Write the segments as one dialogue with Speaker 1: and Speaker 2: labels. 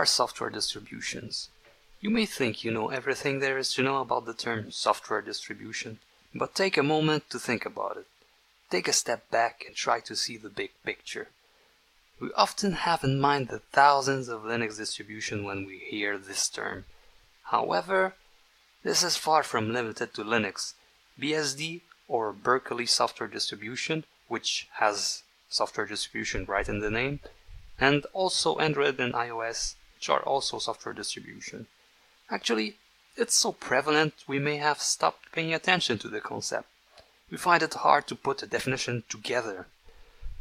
Speaker 1: are software distributions? You may think you know everything there is to know about the term software distribution, but take a moment to think about it. Take a step back and try to see the big picture. We often have in mind the thousands of Linux distributions when we hear this term. However, this is far from limited to Linux. BSD or Berkeley Software Distribution, which has software distribution right in the name, and also Android and iOS, which are also software distribution. Actually, it's so prevalent we may have stopped paying attention to the concept. We find it hard to put a definition together.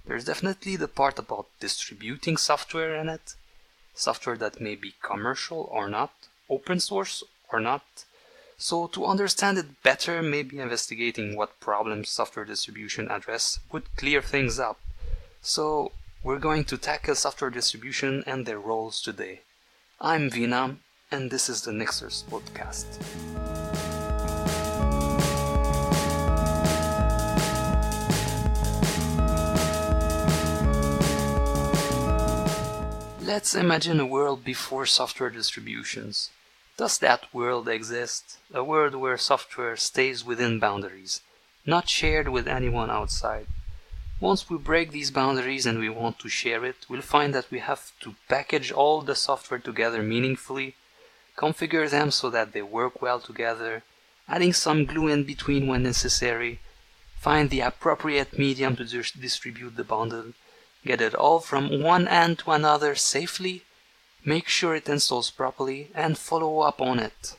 Speaker 1: There's definitely the part about distributing software in it, software that may be commercial or not, open source or not. So to understand it better, maybe investigating what problems software distribution address would clear things up. So we're going to tackle software distribution and their roles today. I'm Venam, and this is the Nixers podcast. Let's imagine a world before software distributions. Does that world exist? A world where software stays within boundaries, not shared with anyone outside. Once we break these boundaries and we want to share it, we'll find that we have to package all the software together meaningfully, configure them so that they work well together, adding some glue in between when necessary, find the appropriate medium to dis- distribute the bundle, get it all from one end to another safely, make sure it installs properly, and follow up on it.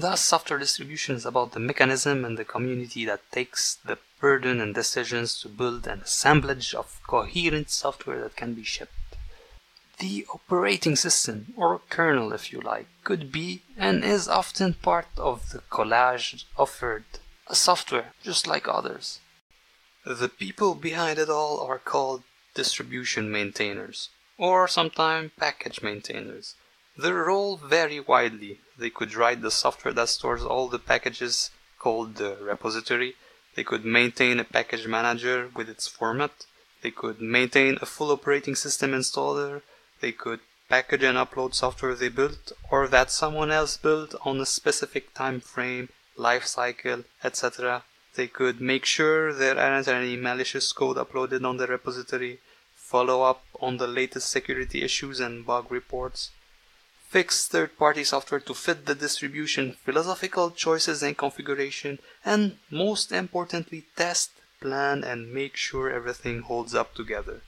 Speaker 1: Thus, software distribution is about the mechanism and the community that takes the burden and decisions to build an assemblage of coherent software that can be shipped. The operating system, or kernel if you like, could be and is often part of the collage offered, a software just like others. The people behind it all are called distribution maintainers, or sometimes package maintainers. Their role vary widely. They could write the software that stores all the packages called the repository. They could maintain a package manager with its format. They could maintain a full operating system installer. They could package and upload software they built or that someone else built on a specific time frame, life cycle, etc. They could make sure there aren't any malicious code uploaded on the repository, follow up on the latest security issues and bug reports, fix third-party software to fit the distribution philosophical choices and configuration, and most importantly, test, plan, and make sure everything holds up together.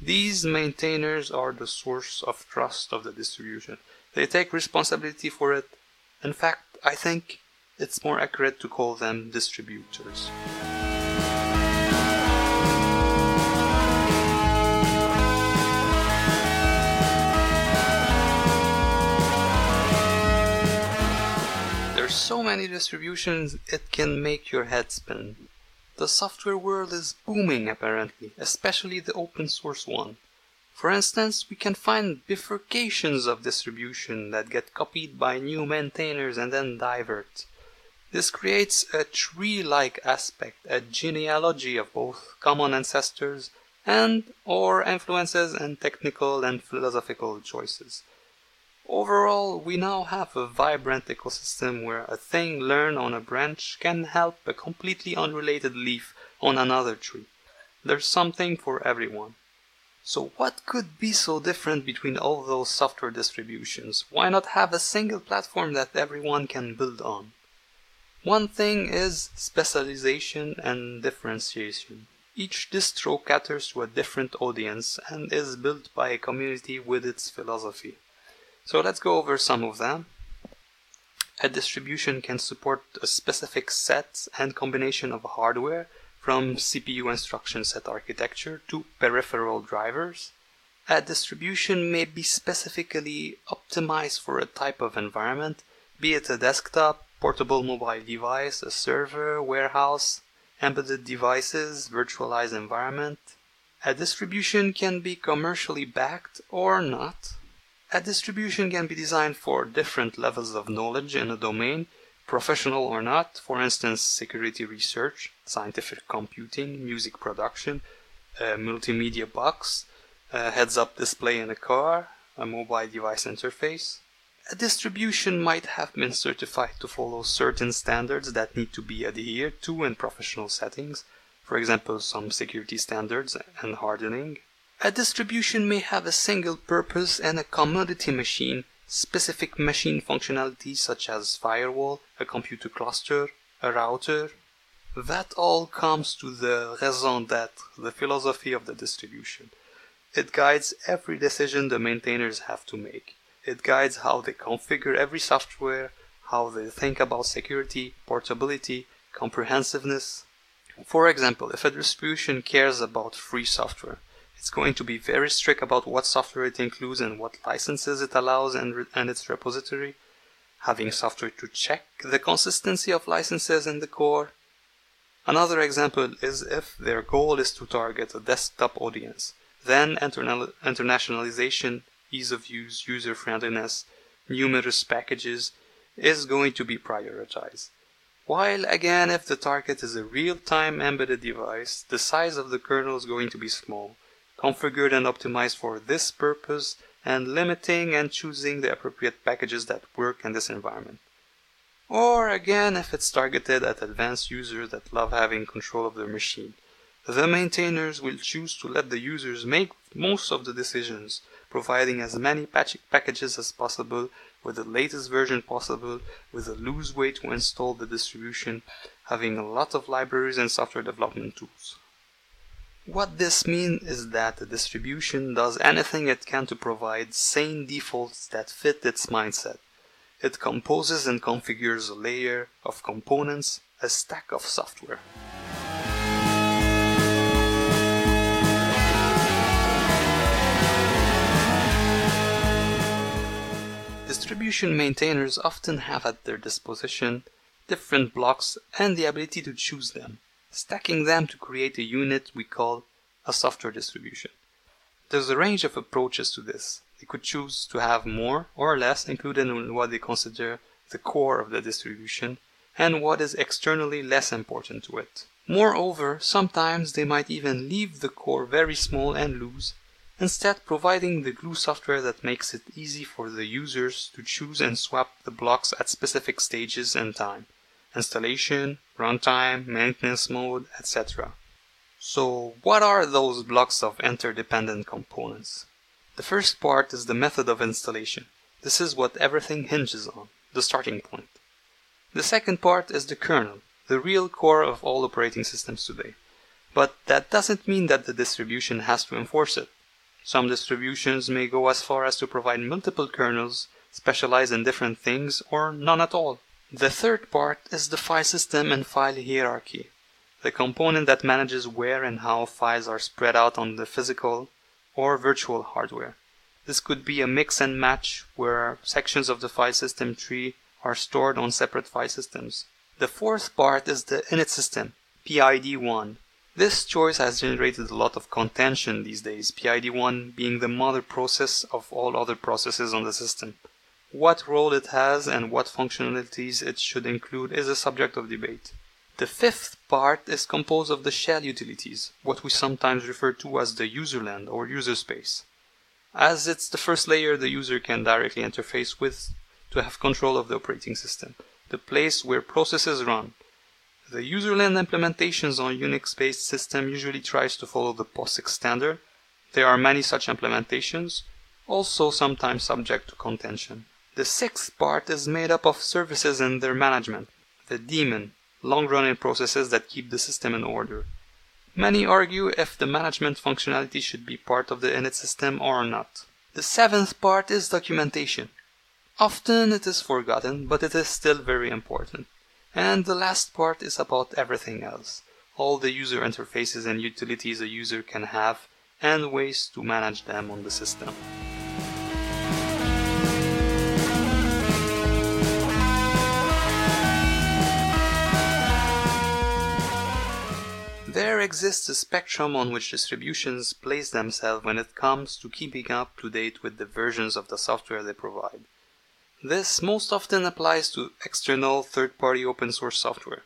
Speaker 1: These maintainers are the source of trust of the distribution. They take responsibility for it. In fact, I think it's more accurate to call them distributors. So many distributions it can make your head spin. The software world is booming apparently, especially the open source one. For instance, we can find bifurcations of distribution that get copied by new maintainers and then divert. This creates a tree-like aspect, a genealogy of both common ancestors and or influences and technical and philosophical choices. Overall, we now have a vibrant ecosystem where a thing learned on a branch can help a completely unrelated leaf on another tree. There's something for everyone. So what could be so different between all those software distributions? Why not have a single platform that everyone can build on? One thing is specialization and differentiation. Each distro caters to a different audience and is built by a community with its philosophy. So let's go over some of them. A distribution can support a specific set and combination of hardware from CPU instruction set architecture to peripheral drivers. A distribution may be specifically optimized for a type of environment, be it a desktop, portable mobile device, a server, warehouse, embedded devices, virtualized environment. A distribution can be commercially backed or not. A distribution can be designed for different levels of knowledge in a domain, professional or not, for instance, security research, scientific computing, music production, a multimedia box, a heads up display in a car, a mobile device interface. A distribution might have been certified to follow certain standards that need to be adhered to in professional settings, for example, some security standards and hardening. A distribution may have a single purpose and a commodity machine, specific machine functionalities such as firewall, a computer cluster, a router. That all comes to the raison d'etre, the philosophy of the distribution. It guides every decision the maintainers have to make. It guides how they configure every software, how they think about security, portability, comprehensiveness. For example, if a distribution cares about free software, it's going to be very strict about what software it includes and what licenses it allows and, and its repository, having software to check the consistency of licenses in the core. Another example is if their goal is to target a desktop audience, then internal, internationalization, ease of use, user friendliness, numerous packages is going to be prioritized. While again, if the target is a real-time embedded device, the size of the kernel is going to be small, configured and optimized for this purpose, and limiting and choosing the appropriate packages that work in this environment. Or again, if it's targeted at advanced users that love having control of their machine, the maintainers will choose to let the users make most of the decisions, providing as many packages as possible with the latest version possible with a loose way to install the distribution, having a lot of libraries and software development tools. What this means is that the distribution does anything it can to provide sane defaults that fit its mindset. It composes and configures a layer of components, a stack of software. Distribution maintainers often have at their disposition different blocks and the ability to choose them stacking them to create a unit we call a software distribution. There's a range of approaches to this. They could choose to have more or less included in what they consider the core of the distribution and what is externally less important to it. Moreover, sometimes they might even leave the core very small and loose, instead providing the glue software that makes it easy for the users to choose and swap the blocks at specific stages and time installation, runtime, maintenance mode, etc. So what are those blocks of interdependent components? The first part is the method of installation. This is what everything hinges on, the starting point. The second part is the kernel, the real core of all operating systems today. But that doesn't mean that the distribution has to enforce it. Some distributions may go as far as to provide multiple kernels, specialize in different things, or none at all. The third part is the file system and file hierarchy, the component that manages where and how files are spread out on the physical or virtual hardware. This could be a mix and match where sections of the file system tree are stored on separate file systems. The fourth part is the init system, PID1. This choice has generated a lot of contention these days, PID1 being the mother process of all other processes on the system. What role it has and what functionalities it should include is a subject of debate. The fifth part is composed of the shell utilities, what we sometimes refer to as the userland or user space. As it's the first layer the user can directly interface with to have control of the operating system, the place where processes run. The userland implementations on Unix-based system usually tries to follow the POSIX standard. There are many such implementations, also sometimes subject to contention. The sixth part is made up of services and their management, the daemon, long-running processes that keep the system in order. Many argue if the management functionality should be part of the init system or not. The seventh part is documentation. Often it is forgotten, but it is still very important. And the last part is about everything else. All the user interfaces and utilities a user can have and ways to manage them on the system. There exists a spectrum on which distributions place themselves when it comes to keeping up to date with the versions of the software they provide. This most often applies to external third party open source software.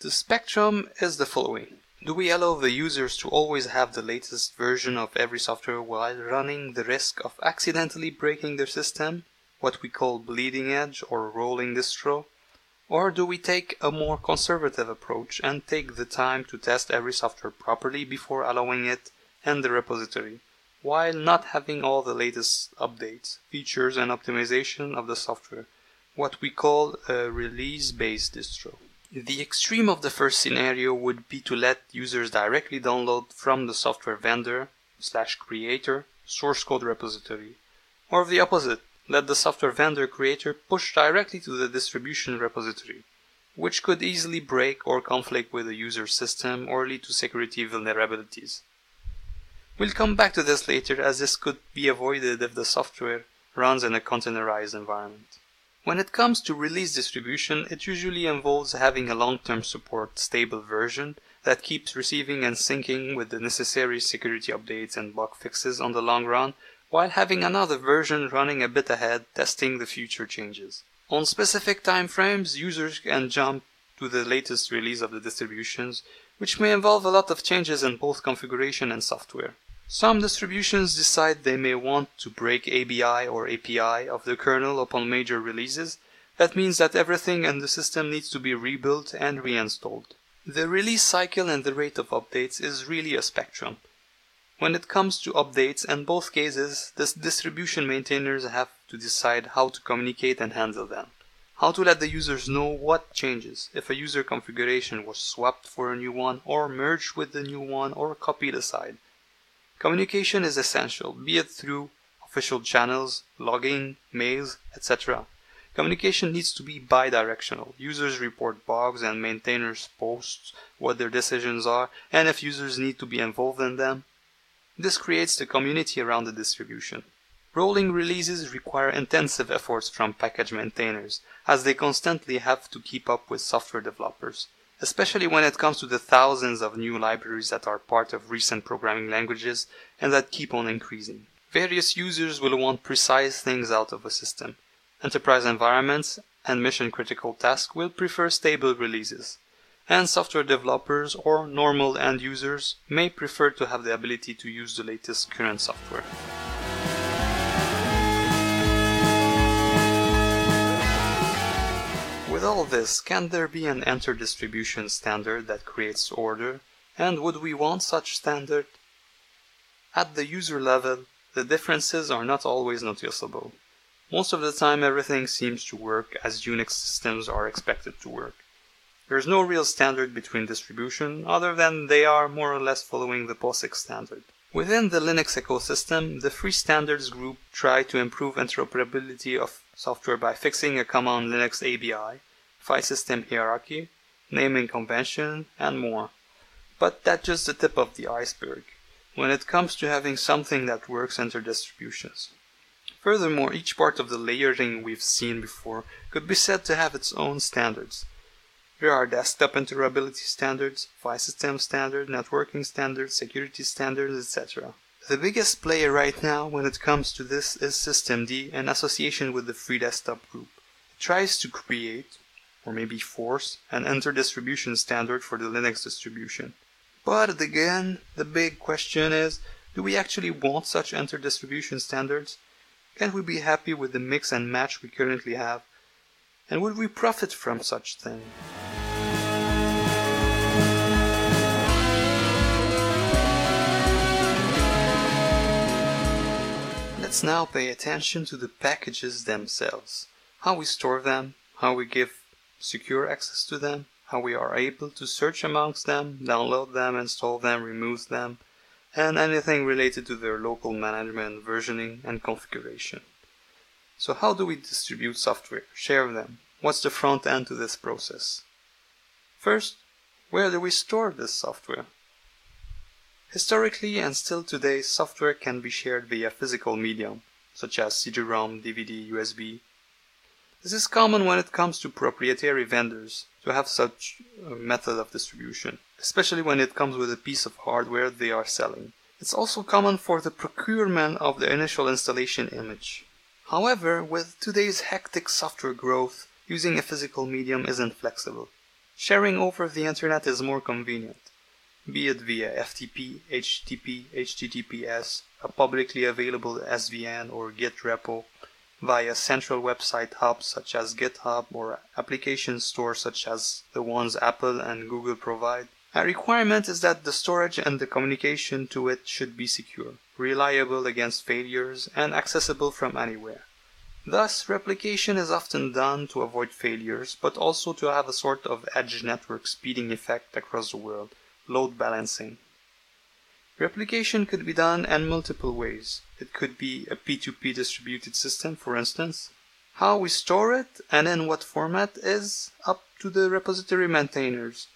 Speaker 1: The spectrum is the following Do we allow the users to always have the latest version of every software while running the risk of accidentally breaking their system, what we call bleeding edge or rolling distro? Or do we take a more conservative approach and take the time to test every software properly before allowing it in the repository, while not having all the latest updates, features, and optimization of the software, what we call a release based distro? The extreme of the first scenario would be to let users directly download from the software vendor slash creator source code repository, or the opposite, let the software vendor creator push directly to the distribution repository, which could easily break or conflict with the user system or lead to security vulnerabilities. We'll come back to this later as this could be avoided if the software runs in a containerized environment. When it comes to release distribution, it usually involves having a long-term support stable version that keeps receiving and syncing with the necessary security updates and bug fixes on the long run while having another version running a bit ahead testing the future changes. On specific time frames, users can jump to the latest release of the distributions, which may involve a lot of changes in both configuration and software. Some distributions decide they may want to break ABI or API of the kernel upon major releases. That means that everything in the system needs to be rebuilt and reinstalled. The release cycle and the rate of updates is really a spectrum. When it comes to updates, in both cases, the distribution maintainers have to decide how to communicate and handle them. How to let the users know what changes, if a user configuration was swapped for a new one, or merged with the new one, or copied aside. Communication is essential, be it through official channels, logging, mails, etc. Communication needs to be bidirectional. Users report bugs and maintainers post what their decisions are, and if users need to be involved in them, this creates the community around the distribution. Rolling releases require intensive efforts from package maintainers, as they constantly have to keep up with software developers, especially when it comes to the thousands of new libraries that are part of recent programming languages and that keep on increasing. Various users will want precise things out of a system. Enterprise environments and mission critical tasks will prefer stable releases and software developers or normal end users may prefer to have the ability to use the latest current software. With all this, can there be an inter-distribution standard that creates order, and would we want such standard? At the user level, the differences are not always noticeable. Most of the time everything seems to work as Unix systems are expected to work. There is no real standard between distribution other than they are more or less following the POSIX standard. Within the Linux ecosystem, the Free Standards group tried to improve interoperability of software by fixing a common Linux ABI, file system hierarchy, naming convention, and more. But that's just the tip of the iceberg when it comes to having something that works inter distributions. Furthermore, each part of the layering we've seen before could be said to have its own standards, there are desktop interoperability standards, file system standards, networking standards, security standards, etc. The biggest player right now when it comes to this is systemd in association with the Free Desktop Group. It tries to create, or maybe force, an inter-distribution standard for the Linux distribution. But again, the big question is, do we actually want such inter-distribution standards? Can we be happy with the mix and match we currently have? And would we profit from such thing? Let's now pay attention to the packages themselves, how we store them, how we give secure access to them, how we are able to search amongst them, download them, install them, remove them, and anything related to their local management, versioning, and configuration. So how do we distribute software, share them? What's the front end to this process? First, where do we store this software? Historically and still today, software can be shared via physical medium, such as CD-ROM, DVD, USB. This is common when it comes to proprietary vendors to have such a method of distribution, especially when it comes with a piece of hardware they are selling. It's also common for the procurement of the initial installation image. However, with today's hectic software growth, using a physical medium isn't flexible. Sharing over the internet is more convenient.
Speaker 2: be it via FTP, HTTP, HTTPS, a publicly available SVN or Git repo, via central website hubs such as GitHub or application stores such as the ones Apple and Google provide. A requirement is that the storage and the communication to it should be secure, reliable against failures, and accessible from anywhere. Thus, replication is often done to avoid failures, but also to have a sort of edge network speeding effect across the world, load balancing. Replication could be done in multiple ways. It could be a P2P distributed system, for instance. How we store it and in what format is up to the repository maintainers.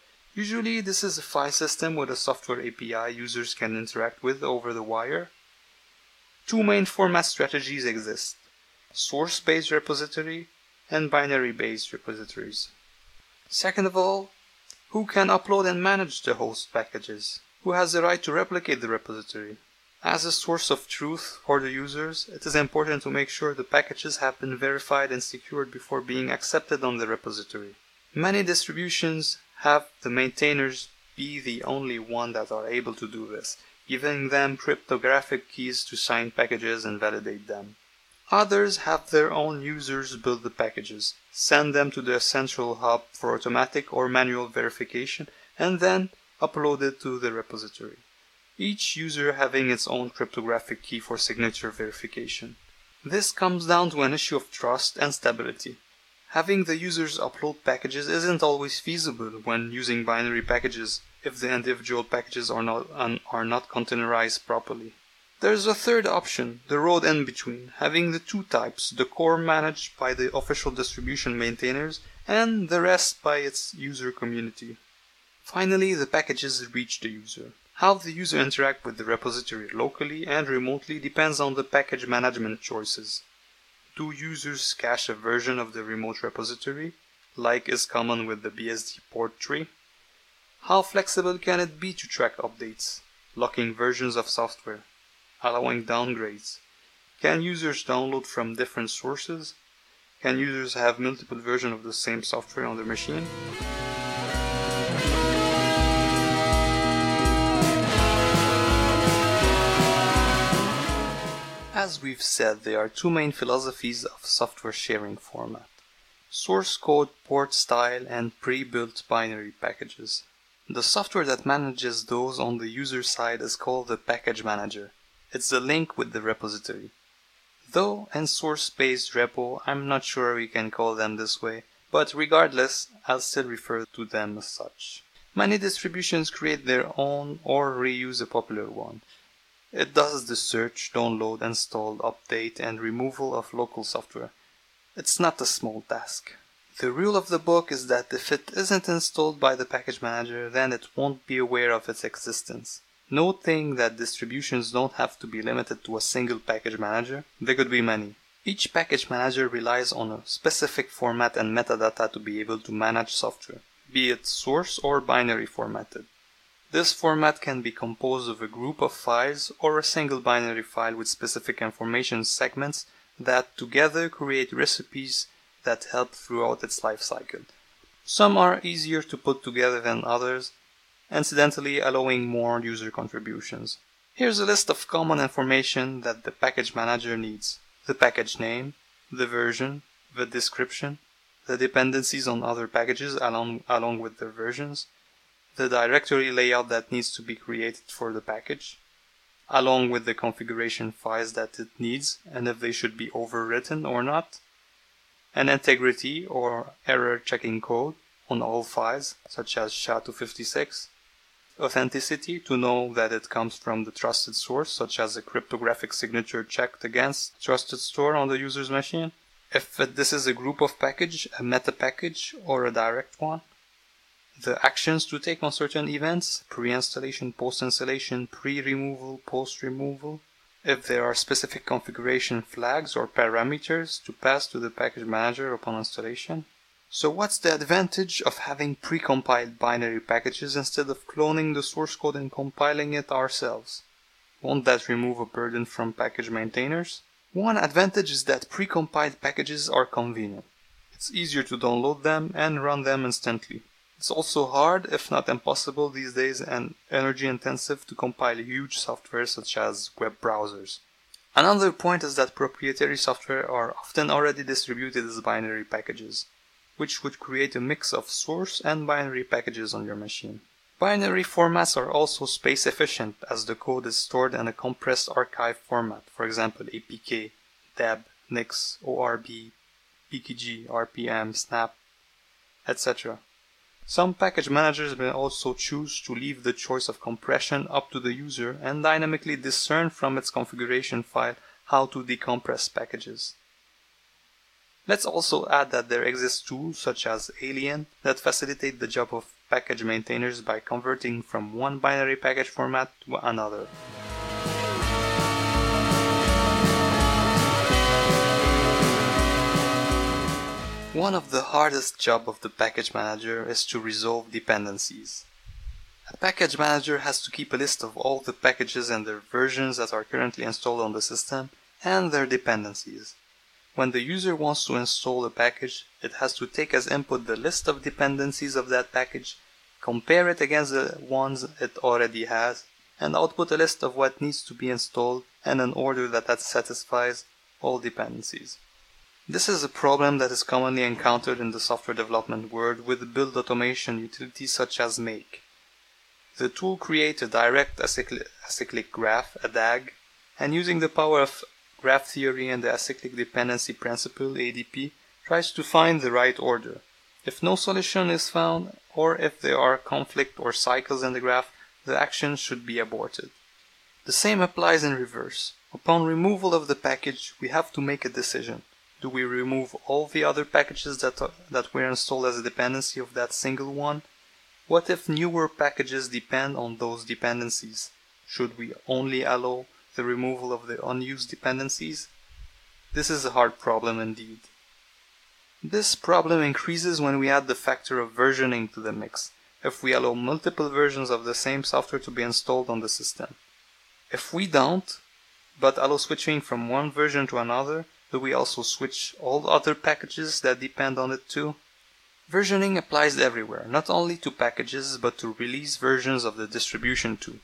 Speaker 2: Usually, this is a file system with a software API users can interact with over the wire. Two main format strategies exist source based repository and binary based repositories. Second of all, who can upload and manage the host packages? Who has the right to replicate the repository? As a source of truth for the users, it is important to make sure the packages have been verified and secured before being accepted on the repository. Many distributions have the maintainers be the only one that are able to do this, giving them cryptographic keys to sign packages and validate them. Others have their own users build the packages, send them to the central hub for automatic or manual verification, and then upload it to the repository. Each user having its own cryptographic key for signature verification. This comes down to an issue of trust and stability. Having the users upload packages isn't always feasible when using binary packages if the individual packages are not, are not containerized properly. There's a third option, the road in between, having the two types, the core managed by the official distribution maintainers and the rest by its user community. Finally, the packages reach the user. How the user interact with the repository locally and remotely depends on the package management choices. Do users cache a version of the remote repository, like is common with the BSD port tree? How flexible can it be to track updates, locking versions of software, allowing downgrades? Can users download from different sources? Can users have multiple versions of the same software on their machine? As we've said, there are two main philosophies of software sharing format. Source code, port style, and pre-built binary packages. The software that manages those on the user side is called the package manager. It's the link with the repository. Though in source-based repo, I'm not sure we can call them this way, but regardless, I'll still refer to them as such. Many distributions create their own or reuse a popular one. It does the search, download, install, update, and removal of local software. It's not a small task. The rule of the book is that if it isn't installed by the package manager, then it won't be aware of its existence. Noting that distributions don't have to be limited to a single package manager, there could be many. Each package manager relies on a specific format and metadata to be able to manage software, be it source or binary formatted. This format can be composed of a group of files or a single binary file with specific information segments that together create recipes that help throughout its life cycle. Some are easier to put together than others, incidentally allowing more user contributions. Here's a list of common information that the package manager needs. The package name, the version, the description, the dependencies on other packages along, along with their versions, the directory layout that needs to be created for the package, along with the configuration files that it needs and if they should be overwritten or not, an integrity or error checking code on all files, such as SHA-256, authenticity to know that it comes from the trusted source, such as a cryptographic signature checked against trusted store on the user's machine. If this is a group of package, a meta package, or a direct one, the actions to take on certain events, pre-installation, post-installation, pre-removal, post-removal, if there are specific configuration flags or parameters to pass to the package manager upon installation. So what's the advantage of having pre-compiled binary packages instead of cloning the source code and compiling it ourselves? Won't that remove a burden from package maintainers? One advantage is that pre-compiled packages are convenient. It's easier to download them and run them instantly. It's also hard, if not impossible these days, and energy intensive to compile huge software such as web browsers. Another point is that proprietary software are often already distributed as binary packages, which would create a mix of source and binary packages on your machine. Binary formats are also space efficient as the code is stored in a compressed archive format, for example APK, DEB, NIX, ORB, PKG, RPM, SNAP, etc. Some package managers may also choose to leave the choice of compression up to the user and dynamically discern from its configuration file how to decompress packages. Let's also add that there exist tools such as Alien that facilitate the job of package maintainers by converting from one binary package format to another. One of the hardest job of the package manager is to resolve dependencies. A package manager has to keep a list of all the packages and their versions that are currently installed on the system and their dependencies. When the user wants to install a package, it has to take as input the list of dependencies of that package, compare it against the ones it already has, and output a list of what needs to be installed and an order that, that satisfies all dependencies. This is a problem that is commonly encountered in the software development world with build automation utilities such as Make. The tool creates a direct acyclic, acyclic graph, a DAG, and using the power of graph theory and the acyclic dependency principle, ADP, tries to find the right order. If no solution is found, or if there are conflict or cycles in the graph, the action should be aborted. The same applies in reverse. Upon removal of the package, we have to make a decision. Do we remove all the other packages that, are, that were installed as a dependency of that single one? What if newer packages depend on those dependencies? Should we only allow the removal of the unused dependencies? This is a hard problem indeed. This problem increases when we add the factor of versioning to the mix, if we allow multiple versions of the same software to be installed on the system. If we don't, but allow switching from one version to another, do we also switch all other packages that depend on it too? Versioning applies everywhere, not only to packages but to release versions of the distribution too.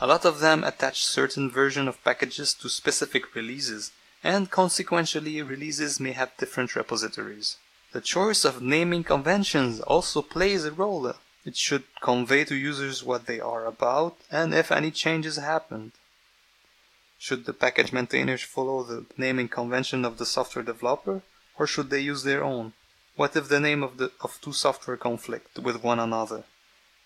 Speaker 2: A lot of them attach certain version of packages to specific releases, and consequently releases may have different repositories. The choice of naming conventions also plays a role. It should convey to users what they are about and if any changes happened. Should the package maintainers follow the naming convention of the software developer, or should they use their own? What if the name of, the, of two software conflict with one another?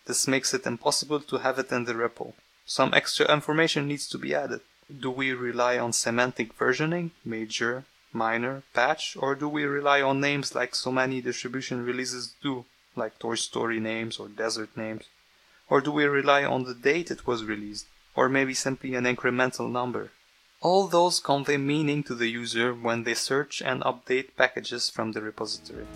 Speaker 2: This makes it impossible to have it in the repo. Some extra information needs to be added. Do we rely on semantic versioning, major, minor, patch, or do we rely on names like so many distribution releases do, like Toy Story names or desert names? Or do we rely on the date it was released? Or maybe simply an incremental number. All those convey meaning to the user when they search and update packages from the repository.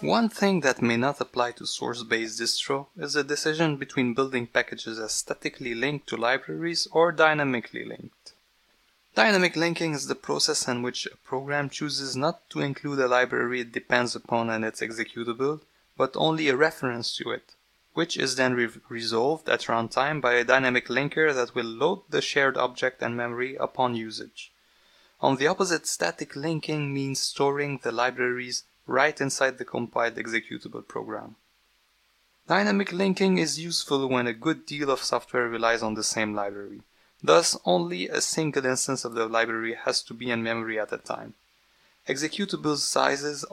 Speaker 2: One thing that may not apply to source-based distro is the decision between building packages as statically linked to libraries or dynamically linked. Dynamic linking is the process in which a program chooses not to include a library it depends upon in its executable, but only a reference to it, which is then re- resolved at runtime by a dynamic linker that will load the shared object and memory upon usage. On the opposite, static linking means storing the libraries right inside the compiled executable program. Dynamic linking is useful when a good deal of software relies on the same library. Thus, only a single instance of the library has to be in memory at a time. Executable sizes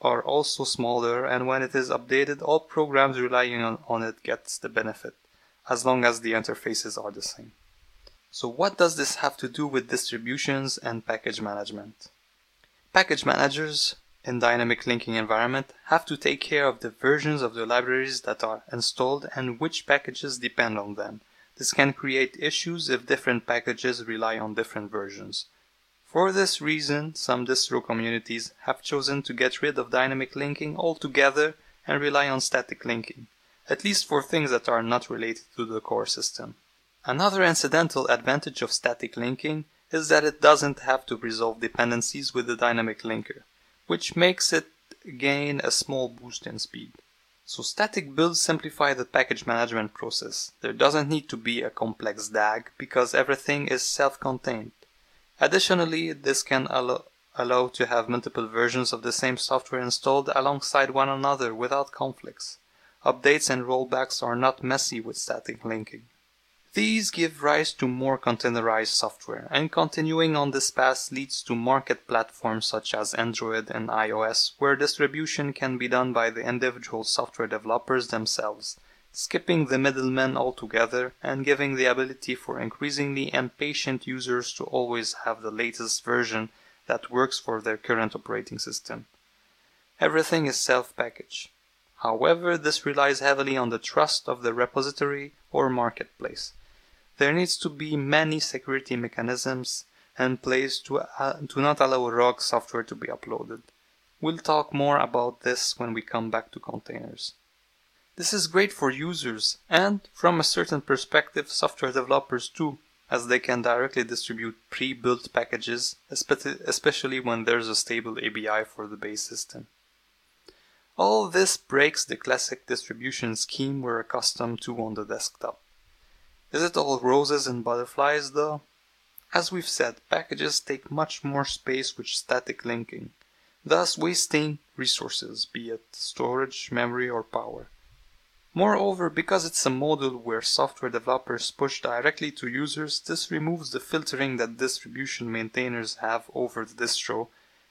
Speaker 2: are also smaller, and when it is updated, all programs relying on, on it gets the benefit, as long as the interfaces are the same. So what does this have to do with distributions and package management? Package managers in dynamic linking environment have to take care of the versions of the libraries that are installed and which packages depend on them this can create issues if different packages rely on different versions. For this reason, some distro communities have chosen to get rid of dynamic linking altogether and rely on static linking, at least for things that are not related to the core system. Another incidental advantage of static linking is that it doesn't have to resolve dependencies with the dynamic linker, which makes it gain a small boost in speed. So static builds simplify the package management process. There doesn't need to be a complex DAG because everything is self-contained. Additionally, this can allow, allow to have multiple versions of the same software installed alongside one another without conflicts. Updates and rollbacks are not messy with static linking. These give rise to more containerized software, and continuing on this path leads to market platforms such as Android and iOS, where distribution can be done by the individual software developers themselves, skipping the middlemen altogether and giving the ability for increasingly impatient users to always have the latest version that works for their current operating system. Everything is self-packaged. However, this relies heavily on the trust of the repository or marketplace there needs to be many security mechanisms in place to, uh, to not allow rogue software to be uploaded. We'll talk more about this when we come back to containers. This is great for users and, from a certain perspective, software developers too, as they can directly distribute pre-built packages, especially when there's a stable ABI for the base system. All this breaks the classic distribution scheme we're accustomed to on the desktop. Is it all roses and butterflies though? As we've said, packages take much more space with static linking, thus wasting resources, be it storage, memory, or power. Moreover, because it's a model where software developers push directly to users, this removes the filtering that distribution maintainers have over the distro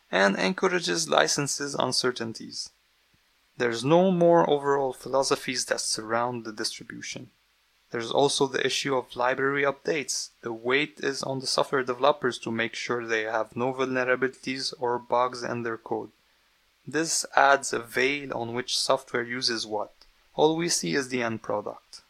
Speaker 2: and encourages licenses uncertainties. There's no more overall philosophies that surround the distribution. There's also the issue of library updates. The weight is on the software developers to make sure they have no vulnerabilities or bugs in their code. This adds a veil on which software uses what. All we see is the end product.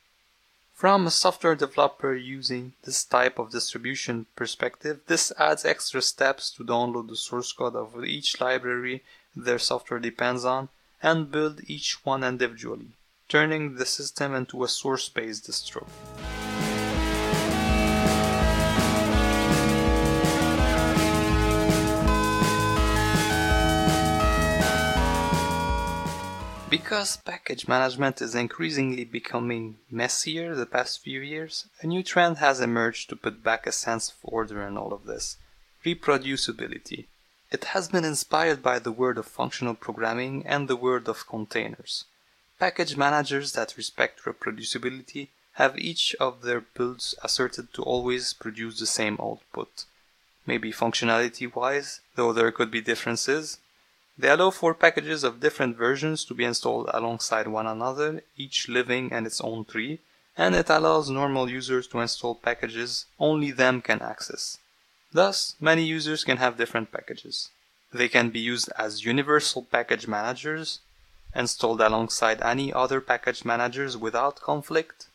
Speaker 2: From a software developer using this type of distribution perspective, this adds extra steps to download the source code of each library their software depends on and build each one individually turning the system into a source-based distro. Because package management is increasingly becoming messier the past few years, a new trend has emerged to put back a sense of order in all of this reproducibility. It has been inspired by the word of functional programming and the word of containers. Package managers that respect reproducibility have each of their builds asserted to always produce the same output. Maybe functionality wise, though there could be differences. They allow for packages of different versions to be installed alongside one another, each living in its own tree, and it allows normal users to install packages only them can access. Thus, many users can have different packages. They can be used as universal package managers, installed alongside any other package managers without conflict.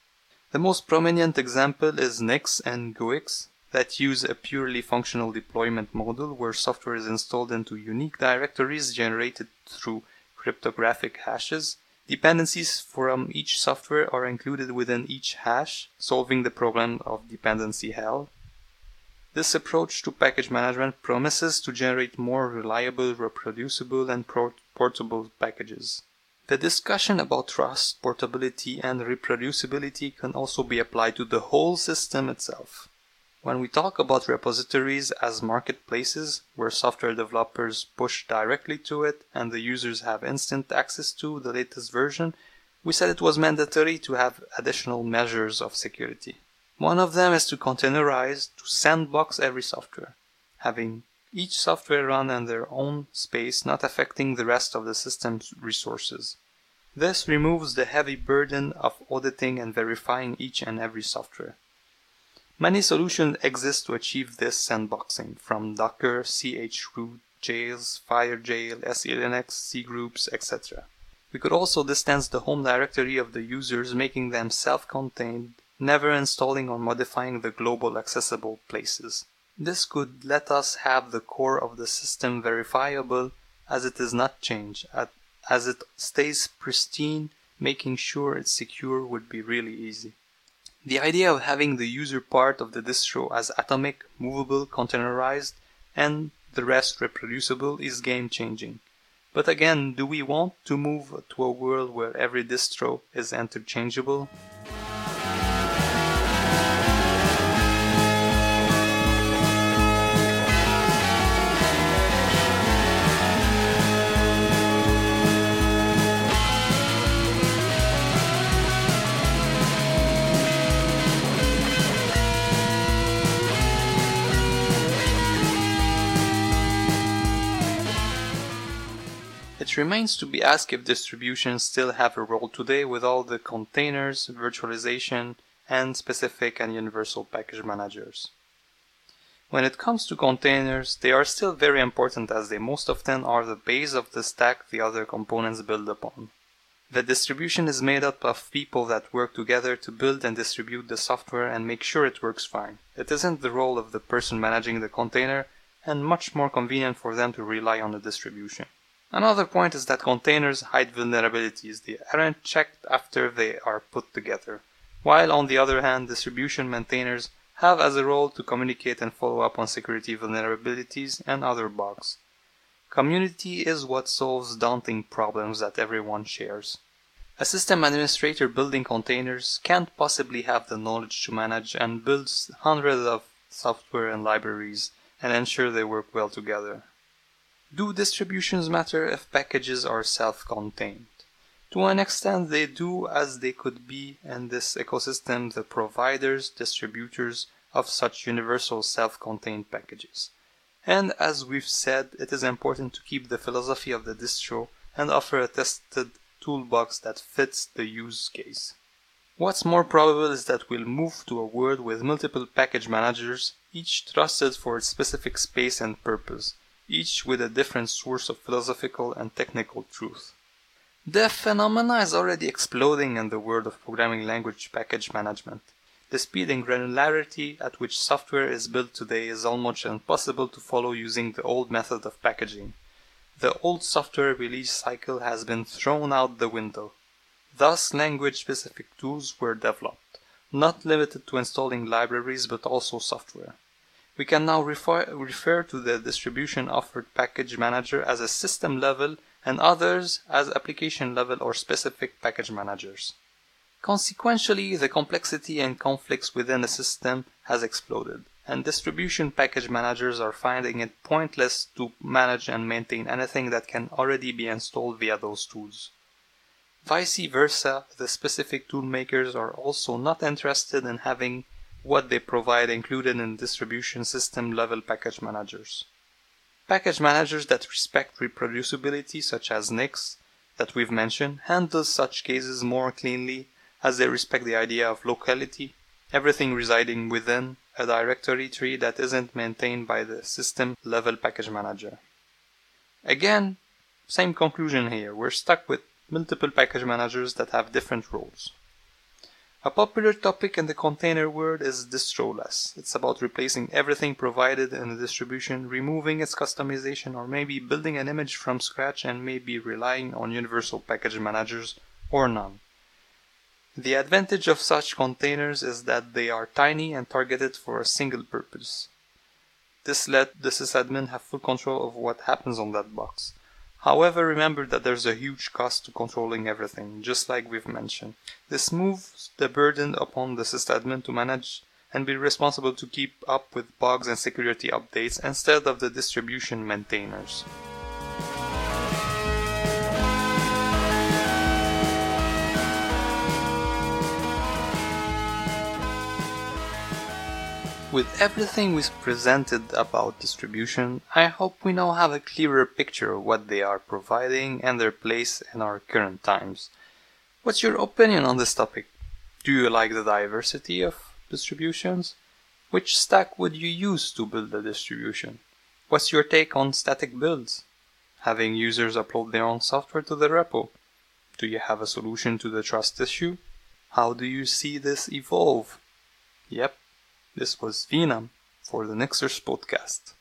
Speaker 2: The most prominent example is Nix and Guix that use a purely functional deployment model where software is installed into unique directories generated through cryptographic hashes. Dependencies from each software are included within each hash, solving the problem of dependency hell. This approach to package management promises to generate more reliable, reproducible, and portable packages. The discussion about trust, portability, and reproducibility can also be applied to the whole system itself. When we talk about repositories as marketplaces where software developers push directly to it and the users have instant access to the latest version, we said it was mandatory to have additional measures of security. One of them is to containerize, to sandbox every software, having each software run in their own space, not affecting the rest of the system's resources. This removes the heavy burden of auditing and verifying each and every software. Many solutions exist to achieve this sandboxing, from Docker, chroot, jails, FireJail, SELinux, cgroups, etc. We could also distance the home directory of the users, making them self-contained never installing or modifying the global accessible places. This could let us have the core of the system verifiable as it is not changed, as it stays pristine, making sure it's secure would be really easy. The idea of having the user part of the distro as atomic, movable, containerized, and the rest reproducible is game changing. But again, do we want to move to a world where every distro is interchangeable? It remains to be asked if distributions still have a role today with all the containers, virtualization, and specific and universal package managers. When it comes to containers, they are still very important as they most often are the base of the stack the other components build upon. The distribution is made up of people that work together to build and distribute the software and make sure it works fine. It isn't the role of the person managing the container and much more convenient for them to rely on the distribution. Another point is that containers hide vulnerabilities. They aren't checked after they are put together. While on the other hand, distribution maintainers have as a role to communicate and follow up on security vulnerabilities and other bugs. Community is what solves daunting problems that everyone shares. A system administrator building containers can't possibly have the knowledge to manage and build hundreds of software and libraries and ensure they work well together. Do distributions matter if packages are self-contained? To an extent they do as they could be in this ecosystem the providers, distributors of such universal self-contained packages. And as we've said, it is important to keep the philosophy of the distro and offer a tested toolbox that fits the use case. What's more probable is that we'll move to a world with multiple package managers, each trusted for its specific space and purpose, each with a different source of philosophical and technical truth. The phenomena is already exploding in the world of programming language package management. The speed and granularity at which software is built today is almost impossible to follow using the old method of packaging. The old software release cycle has been thrown out the window. Thus, language specific tools were developed, not limited to installing libraries but also software. We can now refer, refer to the distribution offered package manager as a system level and others as application level or specific package managers. Consequentially, the complexity and conflicts within a system has exploded, and distribution package managers are finding it pointless to manage and maintain anything that can already be installed via those tools. Vice versa, the specific tool makers are also not interested in having what they provide included in distribution system level package managers. Package managers that respect reproducibility, such as Nix, that we've mentioned, handle such cases more cleanly as they respect the idea of locality, everything residing within a directory tree that isn't maintained by the system level package manager. Again, same conclusion here. We're stuck with multiple package managers that have different roles. A popular topic in the container world is distroless. It's about replacing everything provided in the distribution, removing its customization, or maybe building an image from scratch and maybe relying on universal package managers or none. The advantage of such containers is that they are tiny and targeted for a single purpose. This let the sysadmin have full control of what happens on that box. However, remember that there's a huge cost to controlling everything, just like we've mentioned. This moves the burden upon the sysadmin to manage and be responsible to keep up with bugs and security updates instead of the distribution maintainers. With everything we've presented about distribution, I hope we now have a clearer picture of what they are providing and their place in our current times. What's your opinion on this topic? Do you like the diversity of distributions? Which stack would you use to build a distribution? What's your take on static builds? Having users upload their own software to the repo? Do you have a solution to the trust issue? How do you see this evolve? Yep, this was Venam for the Nixers podcast.